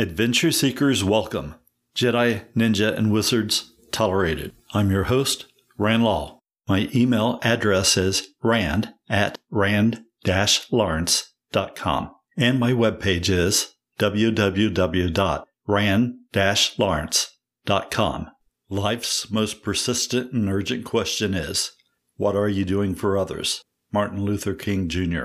Adventure Seekers welcome. Jedi, Ninja, and Wizards tolerated. I'm your host, Rand Law. My email address is rand at rand-lawrence.com. And my webpage is www.rand-lawrence.com. Life's most persistent and urgent question is, what are you doing for others? Martin Luther King Jr.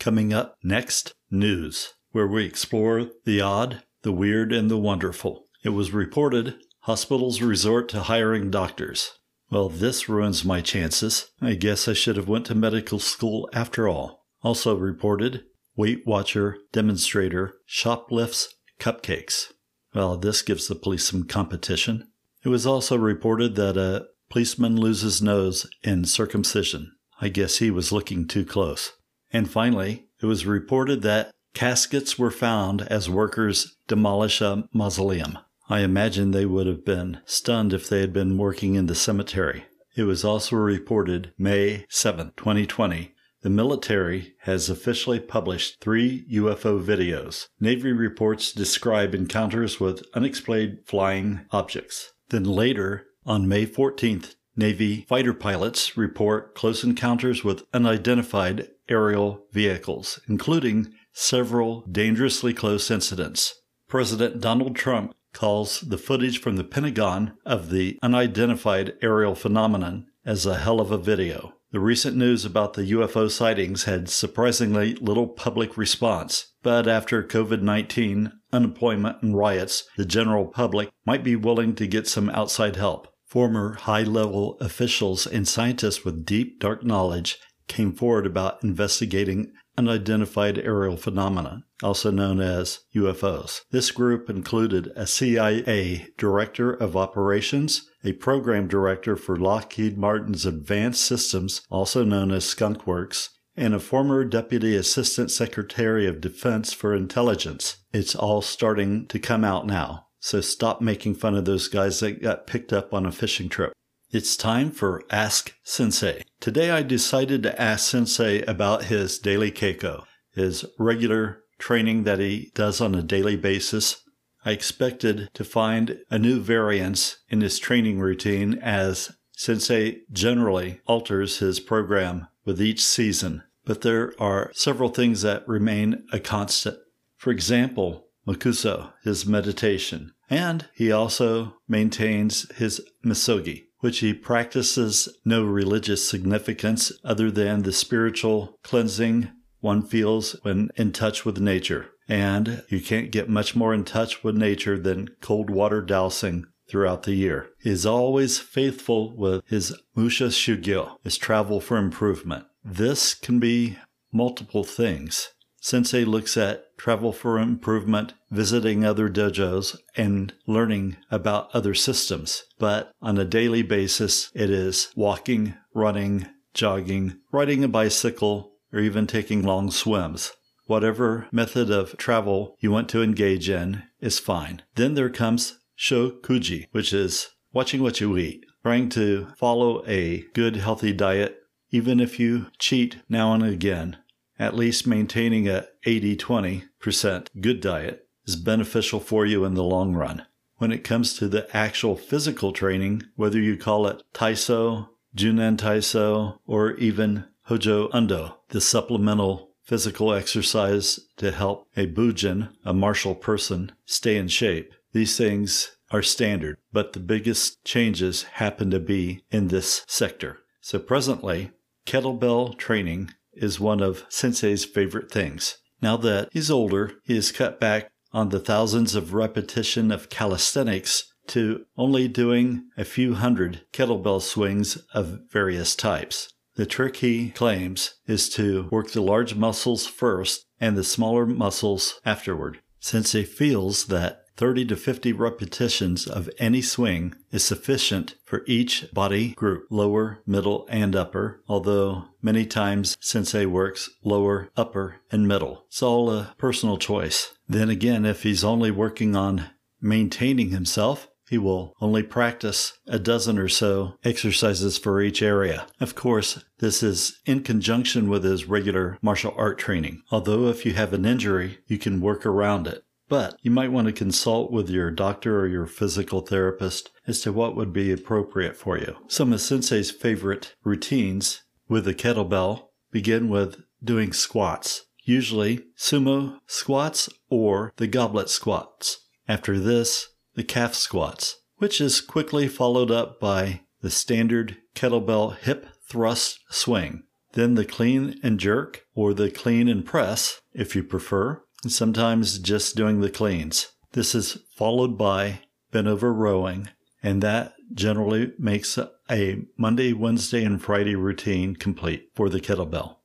Coming up next, news, where we explore the odd, the weird, and the wonderful. It was reported hospitals resort to hiring doctors. Well, this ruins my chances. I guess I should have went to medical school after all. Also reported, Weight Watcher demonstrator shoplifts cupcakes. Well, this gives the police some competition. It was also reported that a policeman loses nose in circumcision. I guess he was looking too close. And finally, it was reported that caskets were found as workers demolish a mausoleum. I imagine they would have been stunned if they had been working in the cemetery. It was also reported May 7, 2020. The military has officially published three UFO videos. Navy reports describe encounters with unexplained flying objects. Then later, on May 14th, Navy fighter pilots report close encounters with unidentified aerial vehicles, including several dangerously close incidents. President Donald Trump calls the footage from the Pentagon of the unidentified aerial phenomenon as a hell of a video. The recent news about the UFO sightings had surprisingly little public response, but after COVID 19, unemployment, and riots, the general public might be willing to get some outside help. Former high level officials and scientists with deep, dark knowledge came forward about investigating unidentified aerial phenomena, also known as UFOs. This group included a CIA Director of Operations, a Program Director for Lockheed Martin's Advanced Systems, also known as Skunk Works, and a former Deputy Assistant Secretary of Defense for Intelligence. It's all starting to come out now. So stop making fun of those guys that got picked up on a fishing trip. It's time for Ask Sensei. Today I decided to ask Sensei about his daily Keiko, his regular training that he does on a daily basis. I expected to find a new variance in his training routine as Sensei generally alters his program with each season, but there are several things that remain a constant. For example, Mokuso, his meditation, and he also maintains his misogi which he practices no religious significance other than the spiritual cleansing one feels when in touch with nature. And you can't get much more in touch with nature than cold water dousing throughout the year. He is always faithful with his Musha Shugyo, his travel for improvement. This can be multiple things. Sensei looks at travel for improvement, visiting other dojos, and learning about other systems. But on a daily basis, it is walking, running, jogging, riding a bicycle, or even taking long swims. Whatever method of travel you want to engage in is fine. Then there comes shokuji, which is watching what you eat, trying to follow a good, healthy diet, even if you cheat now and again at least maintaining a 80 20% good diet is beneficial for you in the long run. When it comes to the actual physical training, whether you call it Taiso, Junan Taiso, or even Hojo Undo, the supplemental physical exercise to help a bujin, a martial person, stay in shape, these things are standard, but the biggest changes happen to be in this sector. So presently, kettlebell training is one of Sensei's favorite things. Now that he's older, he has cut back on the thousands of repetition of calisthenics to only doing a few hundred kettlebell swings of various types. The trick he claims is to work the large muscles first and the smaller muscles afterward. Sensei feels that 30 to 50 repetitions of any swing is sufficient for each body group, lower, middle, and upper, although many times Sensei works lower, upper, and middle. It's all a personal choice. Then again, if he's only working on maintaining himself, he will only practice a dozen or so exercises for each area. Of course, this is in conjunction with his regular martial art training. Although if you have an injury, you can work around it. But you might want to consult with your doctor or your physical therapist as to what would be appropriate for you. Some of Sensei's favorite routines with the kettlebell begin with doing squats, usually sumo squats or the goblet squats. After this, the calf squats, which is quickly followed up by the standard kettlebell hip thrust swing. Then the clean and jerk, or the clean and press, if you prefer, and sometimes just doing the cleans. This is followed by bent over rowing, and that generally makes a Monday, Wednesday, and Friday routine complete for the kettlebell.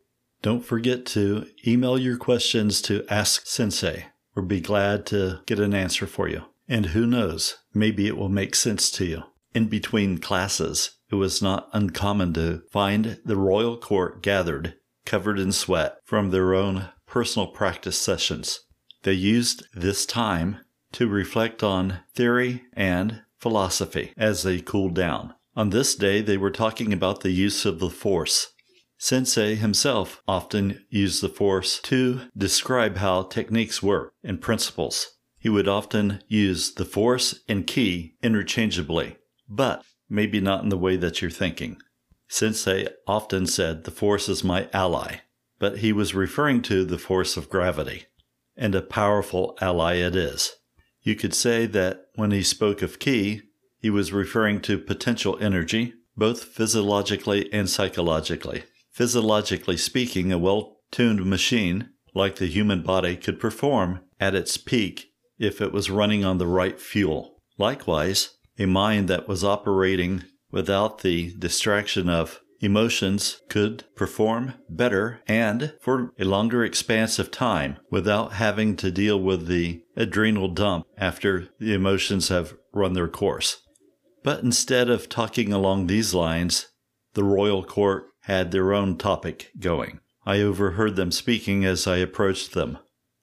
Don't forget to email your questions to Ask Sensei. We'll be glad to get an answer for you. And who knows, maybe it will make sense to you. In between classes, it was not uncommon to find the royal court gathered, covered in sweat, from their own personal practice sessions. They used this time to reflect on theory and philosophy as they cooled down. On this day, they were talking about the use of the Force. Sensei himself often used the Force to describe how techniques work and principles. He would often use the Force and Ki interchangeably, but maybe not in the way that you're thinking. Sensei often said the Force is my ally but he was referring to the force of gravity, and a powerful ally it is. You could say that when he spoke of ki, he was referring to potential energy, both physiologically and psychologically. Physiologically speaking, a well tuned machine, like the human body, could perform at its peak if it was running on the right fuel. Likewise, a mind that was operating without the distraction of emotions could perform better and for a longer expanse of time without having to deal with the adrenal dump after the emotions have run their course. But instead of talking along these lines, the royal court had their own topic going. I overheard them speaking as I approached them.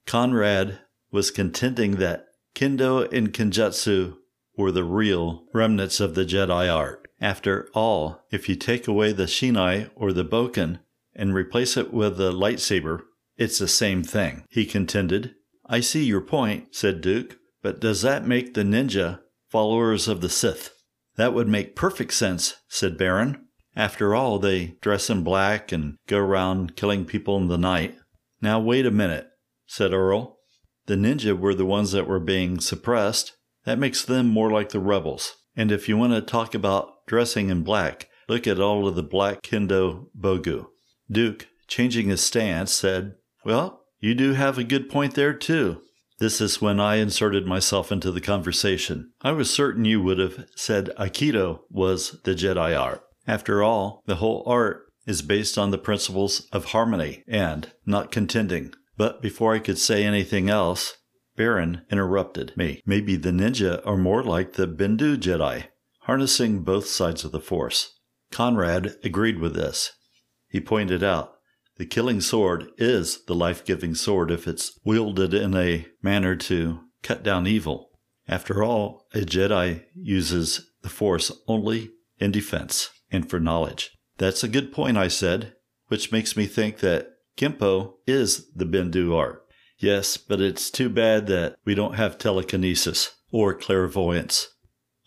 Conrad was contending that Kendo and Kenjutsu were the real remnants of the Jedi art. After all, if you take away the shinai or the bokken and replace it with a lightsaber, it's the same thing, he contended. I see your point, said Duke, but does that make the ninja followers of the Sith? That would make perfect sense, said Baron. After all, they dress in black and go around killing people in the night. Now, wait a minute, said Earl. The ninja were the ones that were being suppressed. That makes them more like the rebels. And if you want to talk about dressing in black. Look at all of the black kendo bogu. Duke, changing his stance, said, Well, you do have a good point there, too. This is when I inserted myself into the conversation. I was certain you would have said Aikido was the Jedi art. After all, the whole art is based on the principles of harmony and not contending. But before I could say anything else, Baron interrupted me. Maybe the ninja are more like the Bendu Jedi harnessing both sides of the force. Conrad agreed with this. He pointed out the killing sword is the life giving sword if it's wielded in a manner to cut down evil. After all, a Jedi uses the Force only in defense and for knowledge. That's a good point, I said, which makes me think that Kempo is the Bendu art. Yes, but it's too bad that we don't have telekinesis or clairvoyance.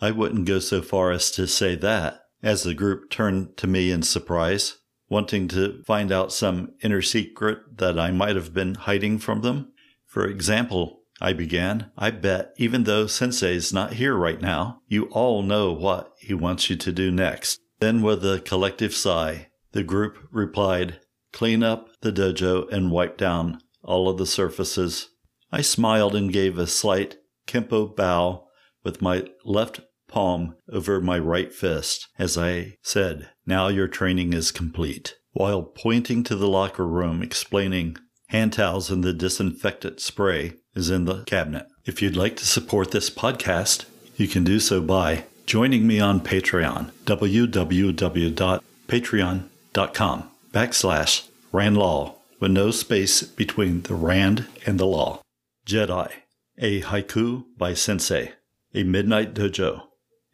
I wouldn't go so far as to say that, as the group turned to me in surprise, wanting to find out some inner secret that I might have been hiding from them. For example, I began, I bet even though Sensei's not here right now, you all know what he wants you to do next. Then, with a collective sigh, the group replied, Clean up the dojo and wipe down all of the surfaces. I smiled and gave a slight Kempo bow with my left palm over my right fist as I said, Now your training is complete, while pointing to the locker room, explaining, Hand towels and the disinfectant spray is in the cabinet. If you'd like to support this podcast, you can do so by joining me on Patreon, www.patreon.com backslash Rand Law, with no space between the Rand and the Law. Jedi, a haiku by Sensei, a midnight dojo,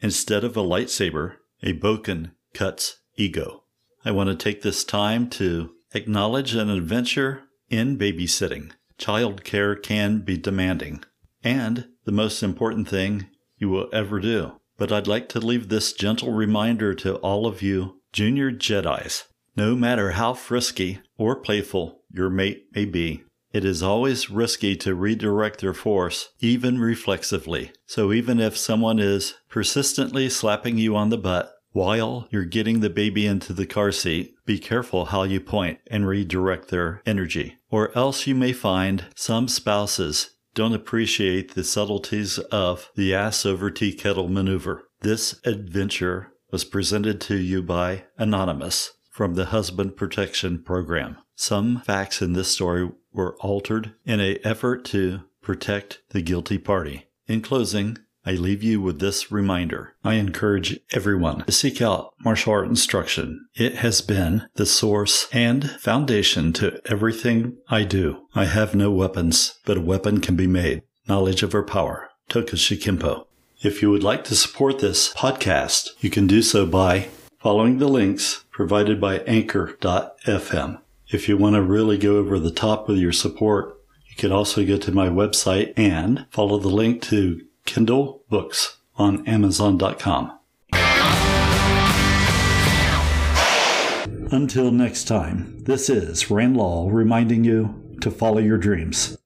Instead of a lightsaber, a boken cuts ego. I want to take this time to acknowledge an adventure in babysitting. Child care can be demanding. and the most important thing you will ever do. But I'd like to leave this gentle reminder to all of you junior Jedi's. No matter how frisky or playful your mate may be, it is always risky to redirect their force, even reflexively. So even if someone is persistently slapping you on the butt while you're getting the baby into the car seat, be careful how you point and redirect their energy. Or else you may find some spouses don't appreciate the subtleties of the ass over tea kettle maneuver. This adventure was presented to you by Anonymous from the Husband Protection Program. Some facts in this story were altered in an effort to protect the guilty party. In closing, I leave you with this reminder. I encourage everyone to seek out martial art instruction. It has been the source and foundation to everything I do. I have no weapons, but a weapon can be made. Knowledge over power. Tokushi Kimpo. If you would like to support this podcast, you can do so by following the links provided by anchor.fm. If you want to really go over the top with your support, you can also go to my website and follow the link to Kindle books on Amazon.com. Until next time, this is Rand Law reminding you to follow your dreams.